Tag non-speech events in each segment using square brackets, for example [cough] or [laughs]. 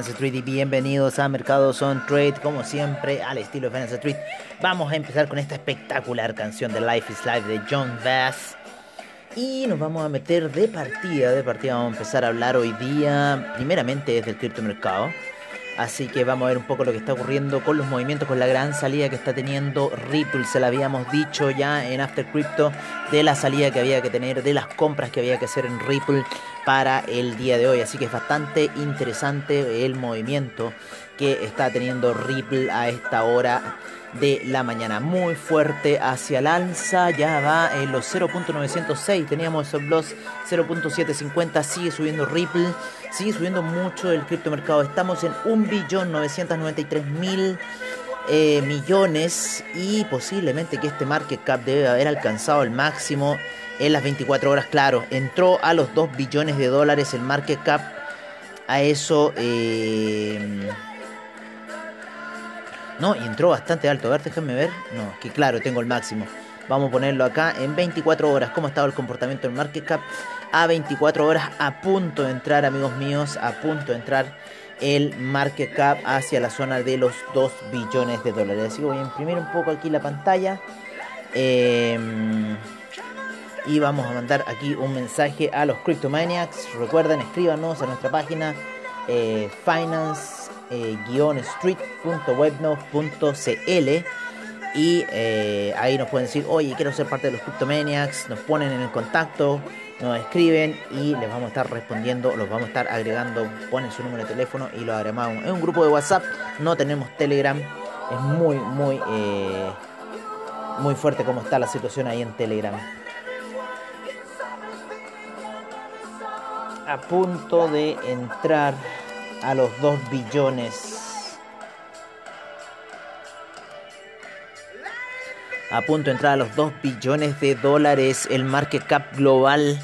Finance Street y bienvenidos a Mercados on Trade, como siempre, al estilo de Finance Street. Vamos a empezar con esta espectacular canción de Life is Life de John Bass. Y nos vamos a meter de partida, de partida vamos a empezar a hablar hoy día, primeramente desde el criptomercado. Así que vamos a ver un poco lo que está ocurriendo con los movimientos, con la gran salida que está teniendo Ripple. Se la habíamos dicho ya en After Crypto de la salida que había que tener, de las compras que había que hacer en Ripple para el día de hoy. Así que es bastante interesante el movimiento que está teniendo Ripple a esta hora de la mañana. Muy fuerte hacia el alza, ya va en los 0.906. Teníamos esos los 0.750, sigue subiendo Ripple, sigue subiendo mucho el criptomercado. Estamos en 1.993.000 eh, millones y posiblemente que este market cap debe haber alcanzado el máximo en las 24 horas. Claro, entró a los 2 billones de dólares el market cap. A eso... Eh, no, y entró bastante alto. A ver, déjenme ver. No, que claro, tengo el máximo. Vamos a ponerlo acá en 24 horas. ¿Cómo ha estado el comportamiento del market cap? A 24 horas, a punto de entrar, amigos míos, a punto de entrar el market cap hacia la zona de los 2 billones de dólares. Así que voy a imprimir un poco aquí la pantalla. Em, y vamos a mandar aquí un mensaje a los Cryptomaniacs. Recuerden, escríbanos a nuestra página eh, Finance eh, street.webnos.cl y eh, ahí nos pueden decir, oye, quiero ser parte de los Cryptomaniacs, nos ponen en el contacto, nos escriben y les vamos a estar respondiendo, los vamos a estar agregando, ponen su número de teléfono y lo agregamos. Es un grupo de WhatsApp, no tenemos Telegram, es muy, muy, eh, muy fuerte como está la situación ahí en Telegram. A punto de entrar a los 2 billones. A punto de entrar a los 2 billones de dólares el market cap global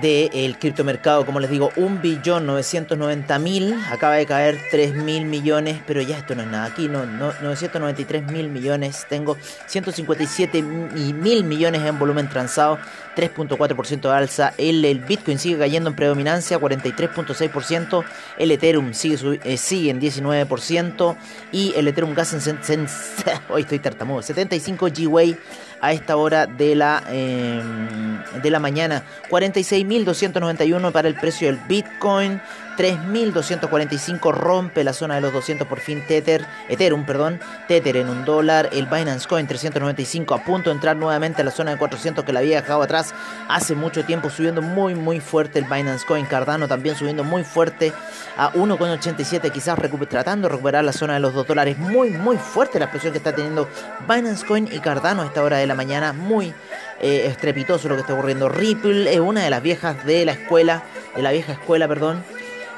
del criptomercado, como les digo, 1.990.000, acaba de caer 3.000 millones, pero ya esto no es nada, aquí no, no 993.000 millones, tengo 157 mil millones en volumen transado, 3.4% de alza, el, Bitcoin sigue cayendo en predominancia, 43.6%, el Ethereum sigue, eh, sigue en 19% y el Ethereum Gas en, [laughs] hoy estoy tartamudo, 75 G-Way a esta hora de la, em, de la mañana. 46.291 para el precio del Bitcoin. 3.245 rompe la zona de los 200 por fin Tether, Ethereum, perdón, Tether en un dólar, el Binance Coin 395 a punto de entrar nuevamente a la zona de 400 que la había dejado atrás hace mucho tiempo, subiendo muy muy fuerte el Binance Coin, Cardano también subiendo muy fuerte a 1,87 quizás tratando de recuperar la zona de los 2 dólares, muy muy fuerte la presión que está teniendo Binance Coin y Cardano a esta hora de la mañana, muy eh, estrepitoso lo que está ocurriendo, Ripple es una de las viejas de la escuela, de la vieja escuela, perdón,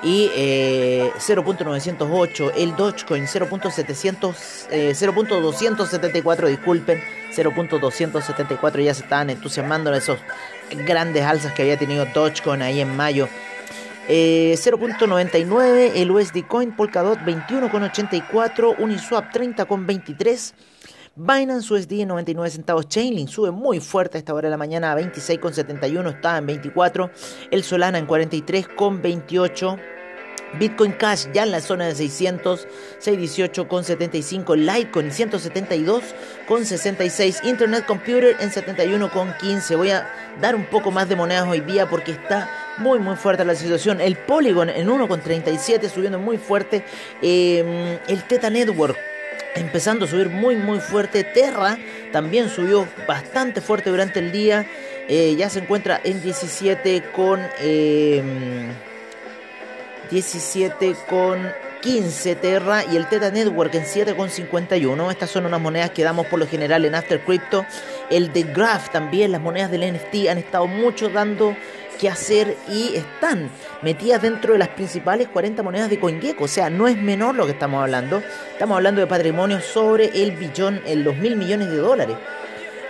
y 0.908 eh, el Dogecoin 0.700 0.274 eh, disculpen 0.274 ya se estaban entusiasmando en esos grandes alzas que había tenido Dogecoin ahí en mayo. 0.99 eh, el USD Coin Polkadot 21.84 Uniswap 30.23 Binance USD en 99 centavos. Chainlink sube muy fuerte a esta hora de la mañana a 26,71. Estaba en 24. El Solana en 43,28. Bitcoin Cash ya en la zona de 600, 618 con 75, Litecoin 172 con 66, Internet Computer en 71 con 15. Voy a dar un poco más de monedas hoy día porque está muy muy fuerte la situación. El Polygon en 1 con 37 subiendo muy fuerte. Em, el Teta Network empezando a subir muy muy fuerte. Terra también subió bastante fuerte durante el día. Eh, ya se encuentra en 17 con... 17 em, con 15 Terra y el Teta Network en 7,51. Estas son unas monedas que damos por lo general en After Crypto. El de Graph también, las monedas del NFT han estado mucho dando que hacer y están metidas dentro de las principales 40 monedas de CoinGecko. O sea, no es menor lo que estamos hablando. Estamos hablando de patrimonio sobre el billón, en los mil millones de dólares.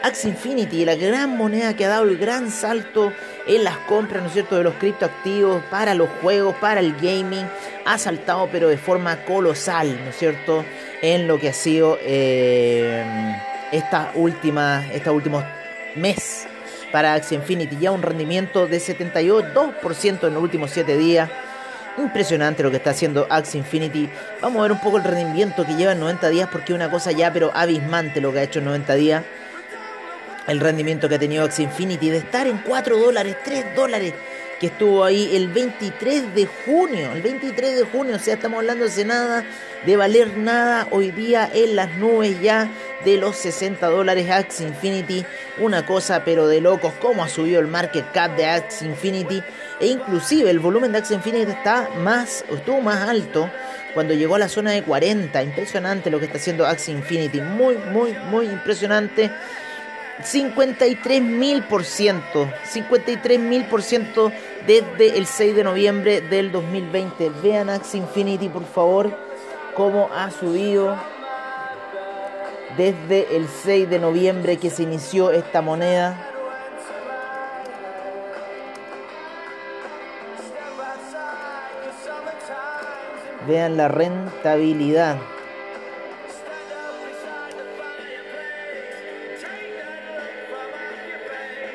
Axie Infinity, la gran moneda que ha dado el gran salto en las compras, ¿no es cierto?, de los criptoactivos para los juegos, para el gaming, ha saltado pero de forma colosal, ¿no es cierto?, en lo que ha sido eh, esta última, estos últimos mes para Axie Infinity, ya un rendimiento de 72% en los últimos 7 días. Impresionante lo que está haciendo Axie Infinity. Vamos a ver un poco el rendimiento que lleva en 90 días porque es una cosa ya pero abismante lo que ha hecho en 90 días. El rendimiento que ha tenido Axie Infinity de estar en 4 dólares, 3 dólares que estuvo ahí el 23 de junio, el 23 de junio, o sea, estamos hablando de nada, de valer nada, hoy día en las nubes ya de los 60 dólares Axie Infinity, una cosa pero de locos, cómo ha subido el market cap de Axie Infinity, e inclusive el volumen de Axie Infinity está más, estuvo más alto cuando llegó a la zona de 40, impresionante lo que está haciendo Axie Infinity, muy, muy, muy impresionante. 53 mil por ciento, 53 mil por ciento desde el 6 de noviembre del 2020. Vean Axie Infinity, por favor, cómo ha subido desde el 6 de noviembre que se inició esta moneda. Vean la rentabilidad.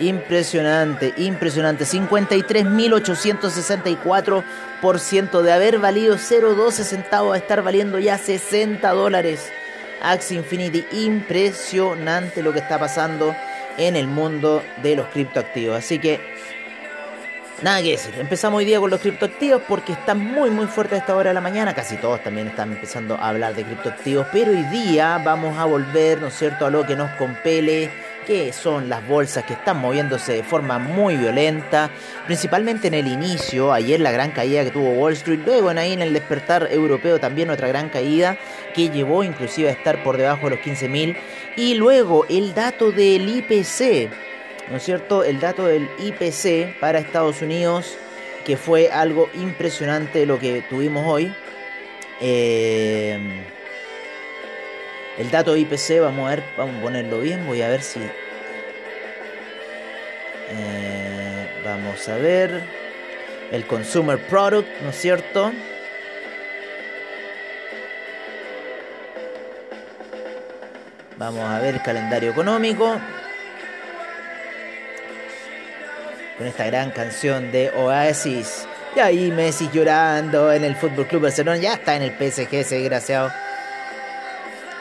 Impresionante, impresionante. 53.864% de haber valido 0,12 centavos a estar valiendo ya 60 dólares. Axie Infinity, impresionante lo que está pasando en el mundo de los criptoactivos. Así que, nada que decir. Empezamos hoy día con los criptoactivos porque están muy, muy fuertes a esta hora de la mañana. Casi todos también están empezando a hablar de criptoactivos. Pero hoy día vamos a volver, ¿no es cierto?, a lo que nos compele que son las bolsas que están moviéndose de forma muy violenta, principalmente en el inicio, ayer la gran caída que tuvo Wall Street, luego en ahí en el despertar europeo también otra gran caída que llevó inclusive a estar por debajo de los 15.000 y luego el dato del IPC, ¿no es cierto? El dato del IPC para Estados Unidos que fue algo impresionante lo que tuvimos hoy. Eh, el dato IPC, vamos a ver, vamos a ponerlo bien, voy a ver si... Eh, vamos a ver. El Consumer Product, ¿no es cierto? Vamos a ver el calendario económico. Con esta gran canción de Oasis. Y ahí Messi llorando en el Fútbol Club Barcelona. Ya está en el PSG ese desgraciado.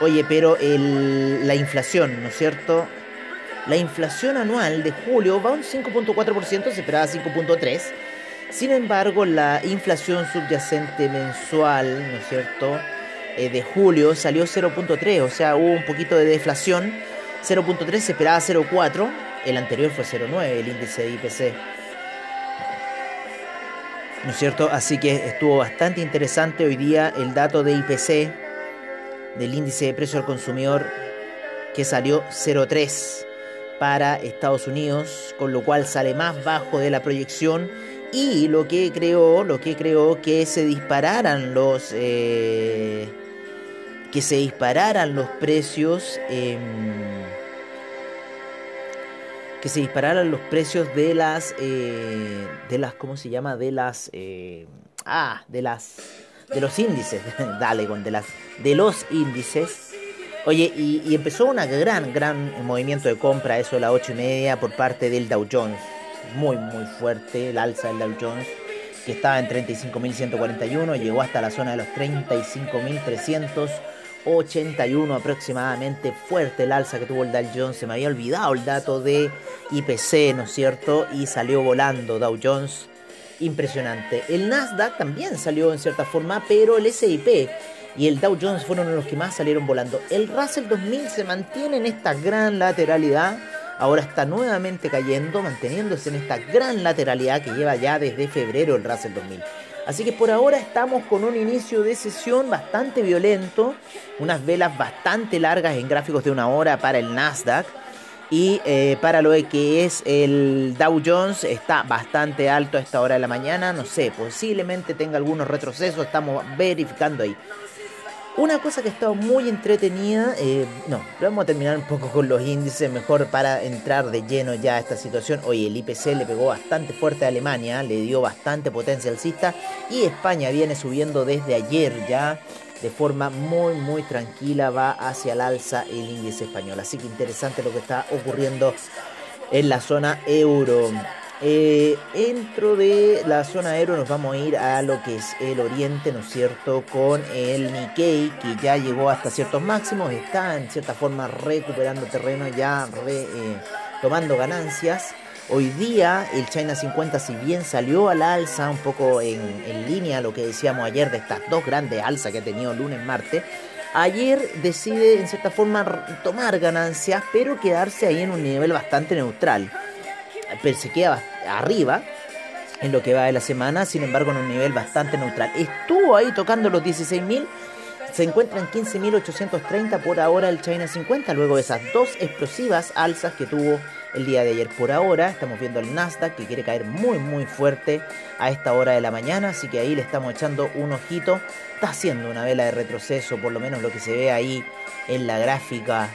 Oye, pero la inflación, ¿no es cierto? La inflación anual de julio va a un 5.4%, se esperaba 5.3%. Sin embargo, la inflación subyacente mensual, ¿no es cierto? Eh, de julio salió 0.3, o sea, hubo un poquito de deflación. 0.3 se esperaba 0.4, el anterior fue 0.9, el índice de IPC. ¿No es cierto? Así que estuvo bastante interesante hoy día el dato de IPC del índice de precio al consumidor que salió 0,3 para Estados Unidos, con lo cual sale más bajo de la proyección. Y lo que creó, lo que creó que se dispararan los eh, que se dispararan los precios que se dispararan los precios de las eh, de las cómo se llama de las eh, ah de las de los índices, [laughs] dale con de las de los índices. Oye, y, empezó una gran, gran movimiento de compra, eso de las ocho y media, por parte del Dow Jones. Muy, muy fuerte el alza del Dow Jones, que estaba en 35.141, llegó hasta la zona de los 35.381 aproximadamente. Fuerte el alza que tuvo el Dow Jones, se me había olvidado el dato de IPC, ¿no es cierto? Y salió volando Dow Jones impresionante. El Nasdaq también salió en cierta forma, pero el SIP y el Dow Jones fueron los que más salieron volando. El Russell 2000 se mantiene en esta gran lateralidad. Ahora está nuevamente cayendo, manteniéndose en esta gran lateralidad que lleva ya desde febrero el Russell 2000. Así que por ahora estamos con un inicio de sesión bastante violento, unas velas bastante largas en gráficos de una hora para el Nasdaq y eh, para lo que es el Dow Jones está bastante alto a esta hora de la mañana. No sé, posiblemente tenga algunos retrocesos. Estamos verificando ahí. Una cosa que ha estado muy entretenida, eh, no, vamos a terminar un poco con los índices, mejor para entrar de lleno ya a esta situación. Oye, el IPC le pegó bastante fuerte a Alemania, le dio bastante potencia alcista y España viene subiendo desde ayer ya de forma muy muy tranquila va hacia el alza el índice español. Así que interesante lo que está ocurriendo en la zona euro. Eh, dentro de la zona euro nos vamos a ir a lo que es el oriente, ¿no es cierto? Con el Nikkei, que ya llegó hasta ciertos máximos, está en cierta forma recuperando terreno, ya eh, tomando ganancias. Hoy día el China 50, si bien salió a la alza, un poco en, línea lo que decíamos ayer de estas dos grandes alzas que ha tenido lunes, martes, ayer decide en cierta forma tomar ganancias, pero quedarse ahí en un nivel bastante neutral pero se queda arriba en lo que va de la semana, sin embargo en un nivel bastante neutral. Estuvo ahí tocando los 16.000, se encuentra en 15.830 por ahora el China 50, luego de esas dos explosivas alzas que tuvo el día de ayer. Por ahora estamos viendo el Nasdaq que quiere caer muy muy fuerte a esta hora de la mañana, así que ahí le estamos echando un ojito. Está haciendo una vela de retroceso, por lo menos lo que se ve ahí en la gráfica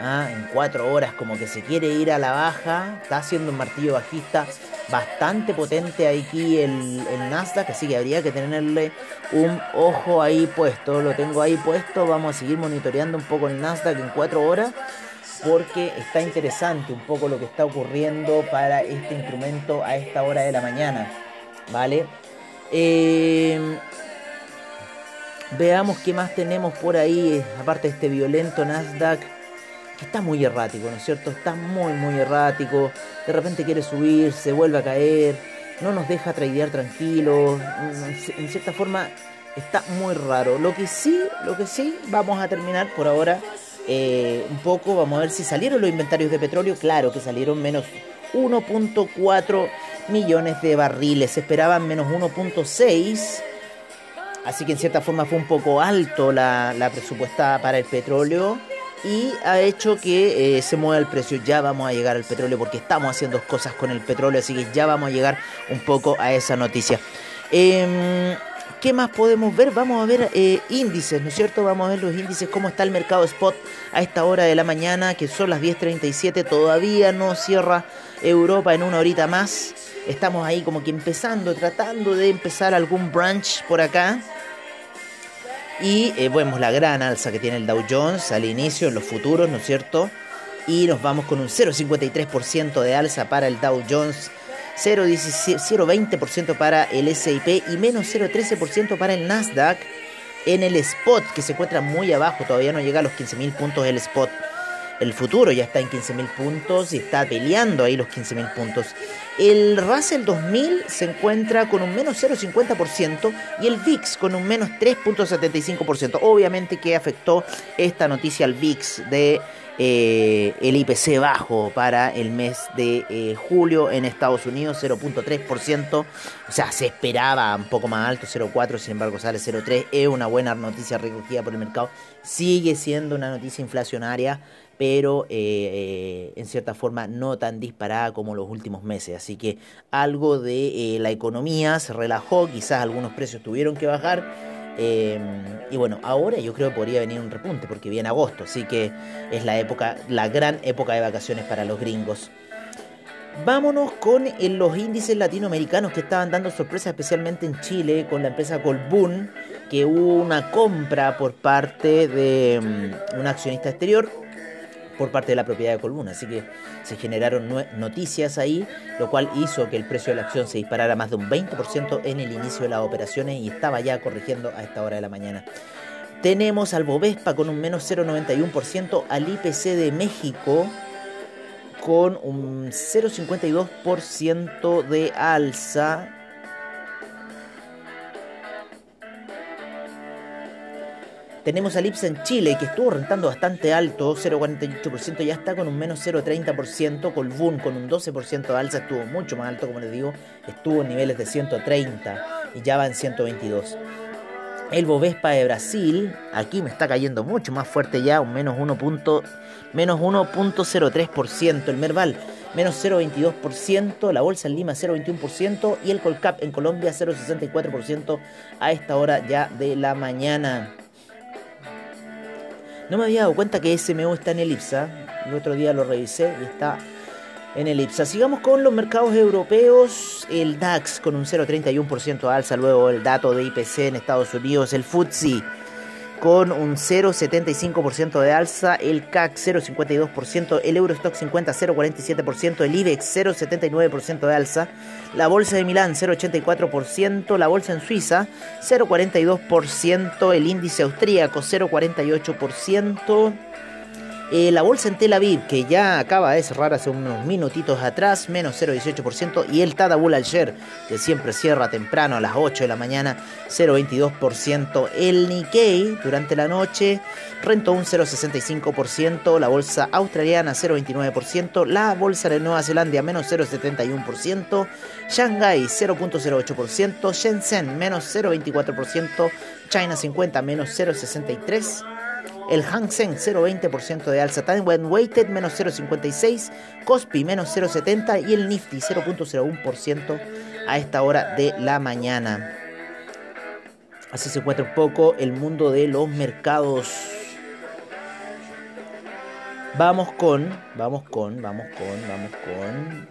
¿ah? en cuatro horas como que se quiere ir a la baja, está haciendo un martillo bajista bastante potente aquí el, el Nasdaq, así que habría que tenerle un ojo ahí puesto, lo tengo ahí puesto, vamos a seguir monitoreando un poco el Nasdaq en cuatro horas porque está interesante un poco lo que está ocurriendo para este instrumento a esta hora de la mañana, ¿vale? Eh, veamos qué más tenemos por ahí, aparte de este violento Nasdaq que está muy errático, ¿no es cierto? Está muy, muy errático. De repente quiere subir, se vuelve a caer, no nos deja tradear tranquilos. En cierta forma, está muy raro. Lo que sí, lo que sí, vamos a terminar por ahora eh, un poco. Vamos a ver si salieron los inventarios de petróleo. Claro que salieron menos 1.4 millones de barriles. Se esperaban menos 1.6. Así que en cierta forma fue un poco alto la, la presupuestada para el petróleo y ha hecho que eh, se mueva el precio. Ya vamos a llegar al petróleo porque estamos haciendo cosas con el petróleo, así que ya vamos a llegar un poco a esa noticia. Em, ¿Qué más podemos ver? Vamos a ver eh, índices, ¿no es cierto? Vamos a ver los índices, cómo está el mercado spot a esta hora de la mañana, que son las 10.37, todavía no cierra Europa en una horita más. Estamos ahí como que empezando, tratando de empezar algún branch por acá. Y eh, vemos la gran alza que tiene el Dow Jones al inicio, en los futuros, ¿no es cierto? Y nos vamos con un 0,53% de alza para el Dow Jones, 0,20% para el SIP y menos 0,13% para el Nasdaq en el spot, que se encuentra muy abajo, todavía no llega a los 15.000 puntos el spot. El futuro ya está en 15.000 puntos y está peleando ahí los 15.000 puntos. El Russell 2000 se encuentra con un menos 0,50% y el VIX con un menos 3,75%. Obviamente que afectó esta noticia al VIX de eh, el IPC bajo para el mes de eh, julio en Estados Unidos, 0.3%. O sea, se esperaba un poco más alto, 0.4, sin embargo sale 0.3. Es una buena noticia recogida por el mercado. Sigue siendo una noticia inflacionaria pero eh, en cierta forma no tan disparada como los últimos meses. Así que algo de la economía se relajó, quizás algunos precios tuvieron que bajar Em, y bueno, ahora yo creo que podría venir un repunte porque viene agosto, así que es la época, la gran época de vacaciones para los gringos. Vámonos con los índices latinoamericanos que estaban dando sorpresa, especialmente en Chile, con la empresa Colbún, que hubo una compra por parte de em, un accionista exterior por parte de la propiedad de Colbún. Así que se generaron noticias ahí, lo cual hizo que el precio de la acción se disparara más de un 20% en el inicio de las operaciones y estaba ya corrigiendo a esta hora de la mañana. Tenemos al Bovespa con un menos 0,91%, al IPC de México con un 0,52% de alza Tenemos al IPSA en Chile, que estuvo rentando bastante alto, 0,48%, ya está con un menos 0,30%. Colbún con un 12% de alza, estuvo mucho más alto, como les digo, estuvo en niveles de 130 y ya va en 122. El Bovespa de Brasil, aquí me está cayendo mucho más fuerte ya, un menos 1.03%. El Merval, menos 0,22%. La Bolsa en Lima, 0,21%. Y el Colcap en Colombia, 0,64% a esta hora ya de la mañana. No me había dado cuenta que SMO está en elipsa. El otro día lo revisé y está en elipsa. Sigamos con los mercados europeos. El DAX con un 0,31% alza. Luego el dato de IPC en Estados Unidos. El FTSE con un 0,75% de alza, el CAC 0,52%, el Eurostock 50 0,47%, el IBEX 0,79% de alza, la bolsa de Milán 0,84%, la bolsa en Suiza 0,42%, el índice austríaco 0,48%, eh, la bolsa en Tel Aviv, que ya acaba de cerrar hace unos minutitos atrás, menos 0,18%. Y el Tadabul al-Sher, que siempre cierra temprano a las 8 de la mañana, 0,22%. El Nikkei, durante la noche, rentó un 0,65%. La bolsa australiana, 0,29%. La bolsa de Nueva Zelanda, menos 0,71%. Shanghai, 0,08%. Shenzhen, menos 0,24%. China 50, menos 0,63%. El Hang Seng 0,20% de alza. Taiwan Weighted menos 0,56. Cospi menos 0,70. Y el Nifty 0,01% a esta hora de la mañana. Así se encuentra un poco el mundo de los mercados. Vamos con, vamos con, vamos con, vamos con.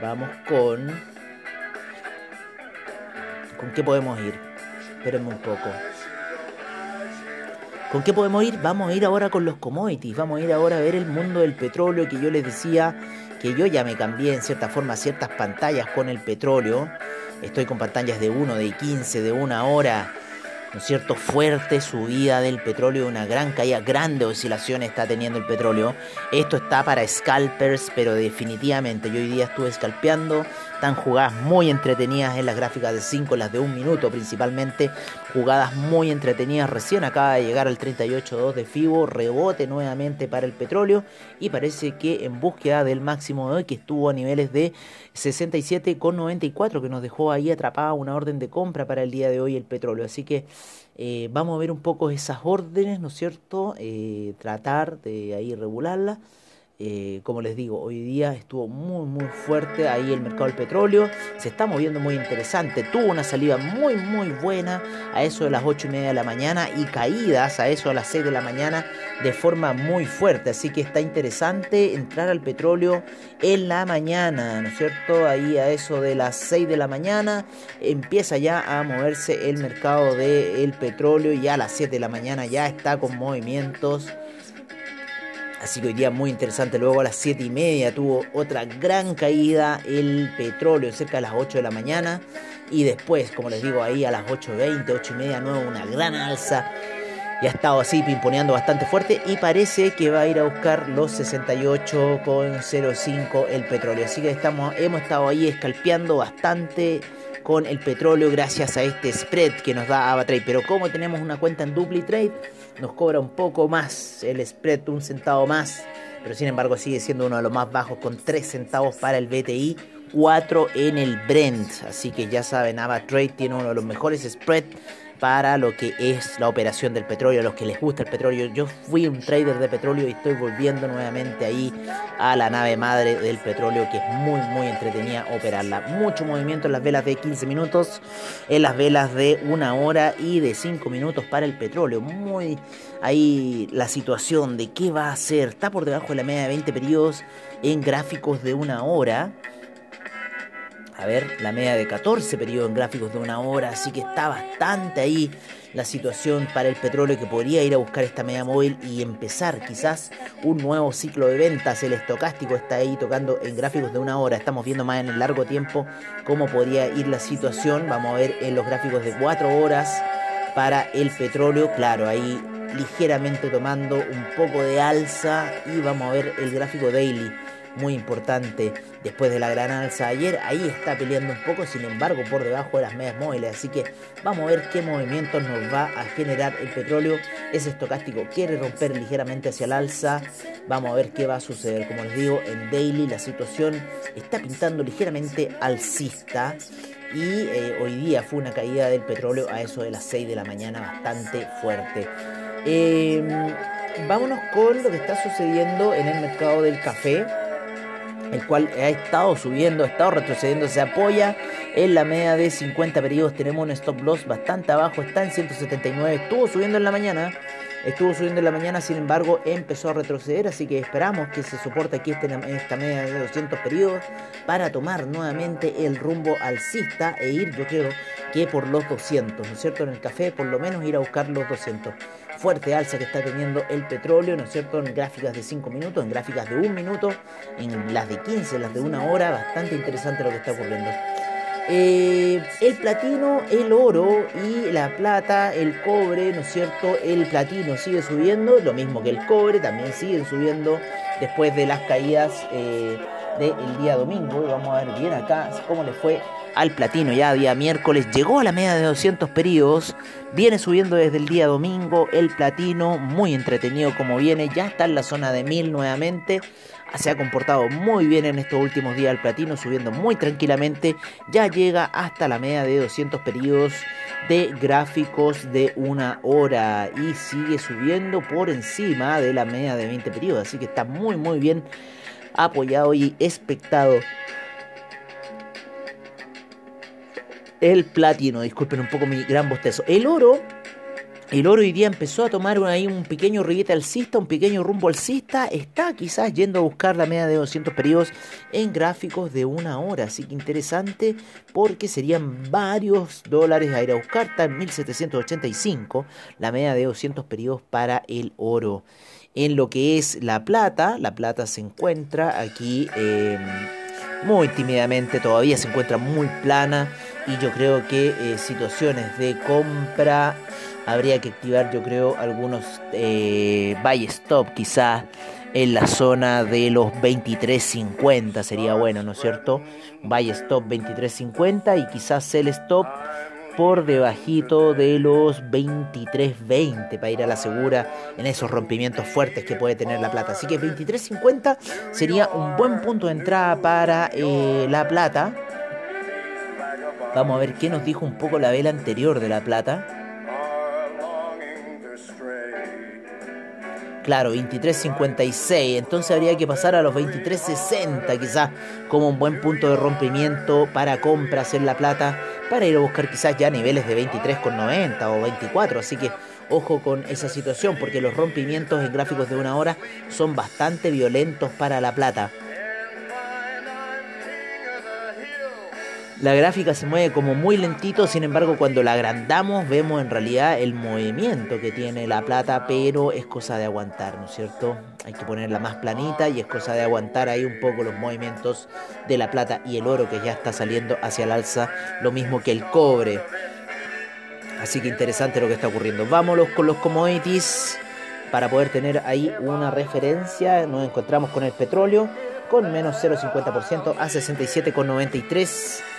Vamos con. ¿Con qué podemos ir? Espérenme un poco. ¿Con qué podemos ir? Vamos a ir ahora con los commodities, vamos a ir ahora a ver el mundo del petróleo que yo les decía que yo ya me cambié en cierta forma ciertas pantallas con el petróleo. Estoy con pantallas de 1, de 15, de 1 hora. ¿No cierto? Fuerte subida del petróleo, una gran caída, grande oscilación está teniendo el petróleo. Esto está para scalpers, pero definitivamente yo hoy día estuve scalpeando están jugadas muy entretenidas en las gráficas de 5, las de un minuto principalmente. Jugadas muy entretenidas. Recién acaba de llegar al 38.2 de FIBO. Rebote nuevamente para el petróleo. Y parece que en búsqueda del máximo de hoy, que estuvo a niveles de 67,94, que nos dejó ahí atrapada una orden de compra para el día de hoy el petróleo. Así que eh, vamos a ver un poco esas órdenes, ¿no es cierto? Eh, tratar de ahí regularlas. Eh, como les digo, hoy día estuvo muy muy fuerte ahí el mercado del petróleo, se está moviendo muy interesante, tuvo una salida muy muy buena a eso de las 8 y media de la mañana y caídas a eso de las 6 de la mañana de forma muy fuerte, así que está interesante entrar al petróleo en la mañana, ¿no es cierto? Ahí a eso de las 6 de la mañana empieza ya a moverse el mercado del petróleo y a las 7 de la mañana ya está con movimientos Así que hoy día muy interesante. Luego a las 7 y media tuvo otra gran caída el petróleo cerca de las 8 de la mañana. Y después, como les digo, ahí a las 8.20, 8 y media, nuevo una gran alza. Y ha estado así pimponeando bastante fuerte y parece que va a ir a buscar los 68,05 el petróleo. Así que estamos, hemos estado ahí escalpeando bastante con el petróleo gracias a este spread que nos da AvaTrade. Pero como tenemos una cuenta en DupliTrade, nos cobra un poco más el spread, un centavo más, pero sin embargo sigue siendo uno de los más bajos con 3 centavos para el BTI, 4 en el Brent. Así que ya saben, AvaTrade tiene uno de los mejores spreads para lo que es la operación del petróleo, a los que les gusta el petróleo. Yo fui un trader de petróleo y estoy volviendo nuevamente ahí a la nave madre del petróleo, que es muy, muy entretenida operarla. Mucho movimiento en las velas de 15 minutos, en las velas de una hora y de 5 minutos para el petróleo. Muy ahí la situación de qué va a hacer. Está por debajo de la media de 20 periodos en gráficos de una hora a ver, la media de 14 periodos en gráficos de una hora, así que está bastante ahí la situación para el petróleo que podría ir a buscar esta media móvil y empezar quizás un nuevo ciclo de ventas. El estocástico está ahí tocando en gráficos de una hora. Estamos viendo más en el largo tiempo cómo podría ir la situación. Vamos a ver en los gráficos de 4 horas para el petróleo. Claro, ahí ligeramente tomando un poco de alza y vamos a ver el gráfico daily muy importante después de la gran alza ayer. Ahí está peleando un poco, sin embargo, por debajo de las medias móviles. Así que vamos a ver qué movimientos nos va a generar el petróleo. Ese estocástico quiere romper ligeramente hacia el alza. Vamos a ver qué va a suceder. Como les digo, en daily la situación está pintando ligeramente alcista. Y eh, hoy día fue una caída del petróleo a eso de las 6 de la mañana bastante fuerte. Em, vámonos con lo que está sucediendo en el mercado del café el cual ha estado subiendo, ha estado retrocediendo, se apoya en la media de 50 periodos. Tenemos un stop loss bastante abajo, está en 179, estuvo subiendo en la mañana. Estuvo subiendo en la mañana, sin embargo, empezó a retroceder, así que esperamos que se soporte aquí este, esta media de 200 periodos para tomar nuevamente el rumbo alcista e ir, yo creo, que por los 200, ¿no es cierto? En el café por lo menos ir a buscar los 200. Fuerte alza que está teniendo el petróleo, ¿no es cierto? En gráficas de 5 minutos, en gráficas de 1 minuto, en las de 15, en las de 1 hora, bastante interesante lo que está ocurriendo. Eh, el platino, el oro y la plata, el cobre, ¿no es cierto? El platino sigue subiendo, lo mismo que el cobre, también siguen subiendo después de las caídas eh, del día domingo. Vamos a ver bien acá cómo le fue al platino ya día miércoles. Llegó a la media de 200 periodos. Viene subiendo desde el día domingo. El platino, muy entretenido como viene. Ya está en la zona de 1000 nuevamente. Se ha comportado muy bien en estos últimos días el platino, subiendo muy tranquilamente. Ya llega hasta la media de 200 periodos de gráficos de una hora y sigue subiendo por encima de la media de 20 periodos. Así que está muy, muy bien apoyado y expectado el platino, disculpen un poco mi gran bostezo. El oro, el oro hoy día empezó a tomar ahí un pequeño riguete alcista, un pequeño rumbo alcista. Está quizás yendo a buscar la media de 200 periodos en gráficos de una hora. Así que interesante porque serían varios dólares a ir a buscar. Está en 1785 la media de 200 periodos para el oro. En lo que es la plata, la plata se encuentra aquí eh, muy tímidamente, todavía se encuentra muy plana y yo creo que eh, situaciones de compra habría que activar yo creo algunos eh, buy stop quizás en la zona de los 23.50 sería bueno, ¿no es cierto? Buy stop 23.50 y quizás el stop por debajito de los 23.20 para ir a la segura en esos rompimientos fuertes que puede tener la plata. Así que 23.50 sería un buen punto de entrada para eh, la plata. Vamos a ver qué nos dijo un poco la vela anterior de la plata. Claro, 23.56. Entonces habría que pasar a los 23.60 quizás como un buen punto de rompimiento para compras en la plata. Para ir a buscar quizás ya niveles de 23.90 o 24. Así que ojo con esa situación porque los rompimientos en gráficos de una hora son bastante violentos para la plata. La gráfica se mueve como muy lentito, sin embargo cuando la agrandamos vemos en realidad el movimiento que tiene la plata, pero es cosa de aguantar, ¿no es cierto? Hay que ponerla más planita y es cosa de aguantar ahí un poco los movimientos de la plata y el oro que ya está saliendo hacia el alza, lo mismo que el cobre. Así que interesante lo que está ocurriendo. Vámonos con los commodities para poder tener ahí una referencia. Nos encontramos con el petróleo con menos 0,50% a 67,93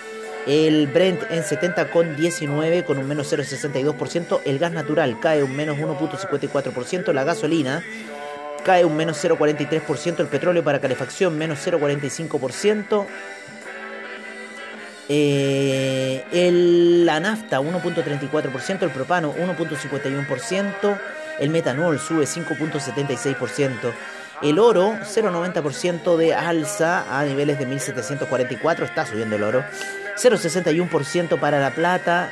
el Brent en 70,19 con un menos 0,62%. El gas natural cae un menos 1,54%. La gasolina cae un menos 0,43%. El petróleo para calefacción menos 0,45%. Eh, el, la nafta 1.34%, el propano 1.51%, el metanol sube 5.76%, el oro 0.90% de alza a niveles de 1744, está subiendo el oro, 0,61% para la plata,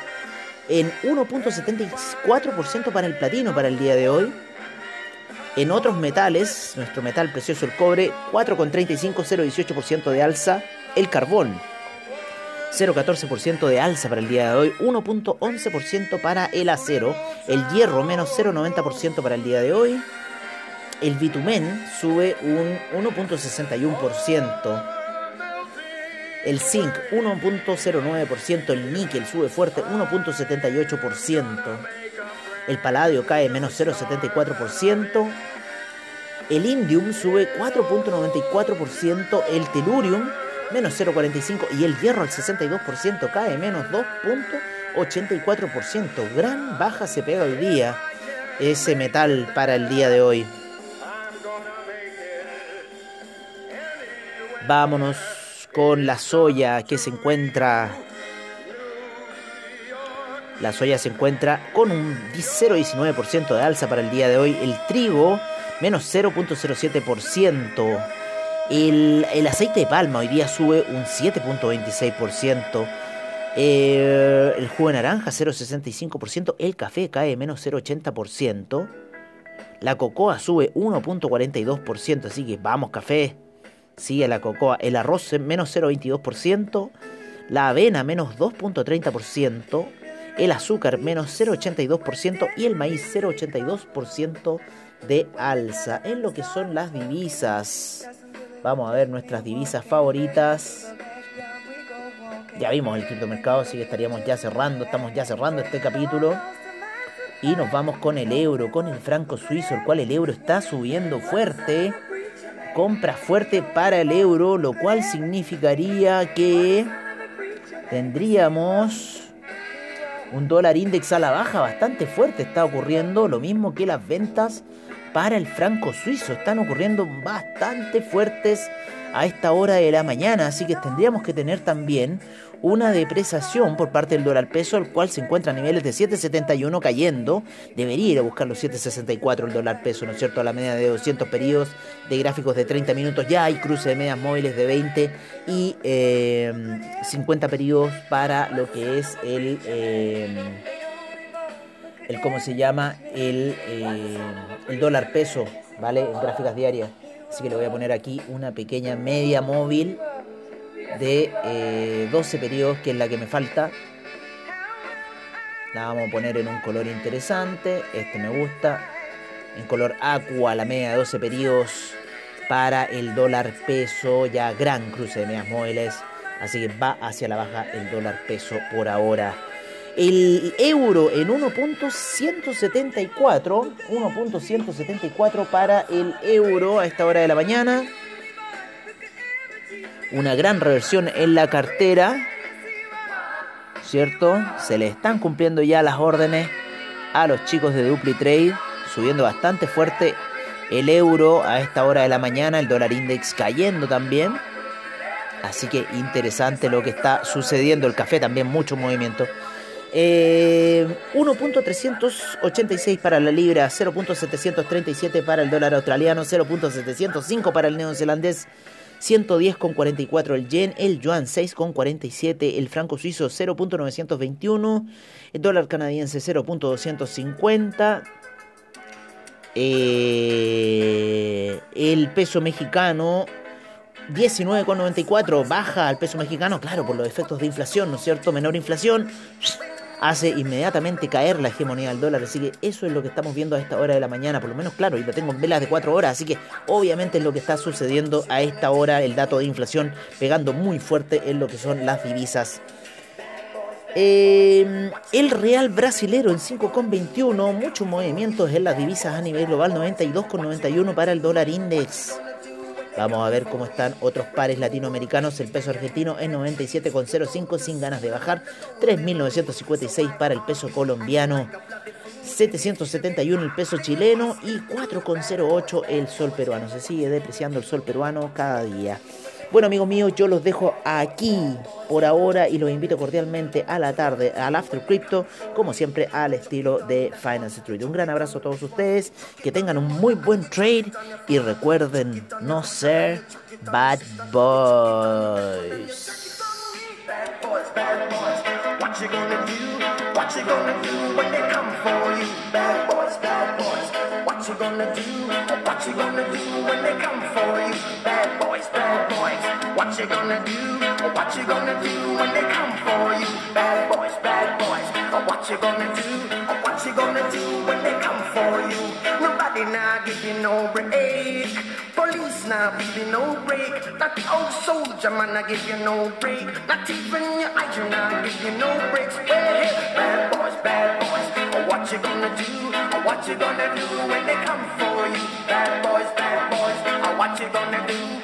en 1.74% para el platino para el día de hoy. En otros metales, nuestro metal precioso, el cobre, 4,35, 0,18% de alza. El carbón, 0,14% de alza para el día de hoy, 1,11% para el acero. El hierro, menos 0,90% para el día de hoy. El bitumen sube un 1,61%. El zinc 1.09%, el níquel sube fuerte 1.78%, el paladio cae menos 0.74%, el indium sube 4.94%, el telurium menos 0.45% y el hierro al 62% cae menos 2.84%. Gran baja se pega hoy día ese metal para el día de hoy. Vámonos con la soya que se encuentra la soya se encuentra con un 0,19% de alza para el día de hoy. El trigo, menos 0,07%. El, el, aceite de palma hoy día sube un 7,26%. Eh, el jugo de naranja, 0,65%. El café cae menos 0,80%. La cocoa sube 1,42%. Así que vamos, café sigue la cocoa. El arroz menos 0,22%. la avena menos 2.30%, el azúcar menos 0.82% y el maíz 0.82% de alza. En lo que son las divisas, vamos a ver nuestras divisas favoritas. Ya vimos el criptomercado, así que estaríamos ya cerrando, estamos ya cerrando este capítulo. Y nos vamos con el euro, con el franco suizo, el cual el euro está subiendo fuerte. Compra fuerte para el euro, lo cual significaría que tendríamos un dólar index a la baja bastante fuerte. Está ocurriendo lo mismo que las ventas para el franco suizo. Están ocurriendo bastante fuertes a esta hora de la mañana. Así que tendríamos que tener también una depreciación por parte del dólar peso, el cual se encuentra a niveles de 7.71 cayendo. Debería ir a buscar los 7.64 el dólar peso, ¿no es cierto? A la media de 200 periodos de gráficos de 30 minutos. Ya hay cruce de medias móviles de 20 y 50 eh, periodos para lo que es el... Eh, el cómo se llama el, eh, el dólar peso, ¿vale? En gráficas diarias. Así que le voy a poner aquí una pequeña media móvil de 12 eh, periodos, que es la que me falta. La vamos a poner en un color interesante. Este me gusta. En color aqua, la media de 12 periodos para el dólar peso. Ya gran cruce de medias móviles. Así que va hacia la baja el dólar peso por ahora. El euro en 1.174. 1.174 para el euro a esta hora de la mañana una gran reversión en la cartera, ¿cierto? Se le están cumpliendo ya las órdenes a los chicos de Dupli Trade, subiendo bastante fuerte el euro a esta hora de la mañana, el dólar index cayendo también. Así que interesante lo que está sucediendo. El café también, mucho movimiento. 1.386 eh, para la libra, 0.737 para el dólar australiano, 0.705 para el neozelandés, 110,44 el yen, el yuan 6,47, el franco suizo 0.921, el dólar canadiense 0.250, eh, el peso mexicano 19,94, baja al peso mexicano, claro, por los efectos de inflación, ¿no es cierto? Menor inflación hace inmediatamente caer la hegemonía del dólar. Así que eso es lo que estamos viendo a esta hora de la mañana, por lo menos claro, y lo tengo en velas de 4 horas, así que obviamente es lo que está sucediendo a esta hora, el dato de inflación pegando muy fuerte en lo que son las divisas. Eh, el real brasilero en 5,21, muchos movimientos en las divisas a nivel global, 92,91 para el dólar index. Vamos a ver cómo están otros pares latinoamericanos. El peso argentino es 97,05 sin ganas de bajar. 3.956 para el peso colombiano. 771 el peso chileno y 4,08 el sol peruano. Se sigue depreciando el sol peruano cada día. Bueno, amigos míos, yo los dejo aquí por ahora y los invito cordialmente a la tarde al After Crypto, como siempre al estilo de Finance Street. Un gran abrazo a todos ustedes, que tengan un muy buen trade y recuerden no ser bad boys. What you gonna do? What you gonna do? What you gonna do when they come for you? Bad boys, bad boys. What you gonna do? What you gonna do when they come for you? Nobody now give you no break. Police now give you no break. The old soldier man I give you no break. Not even your eyes you now give you no breaks. Hey, bad boys, bad boys. What you gonna do? What you gonna do when they come for you? Bad boys, bad boys. What you gonna do?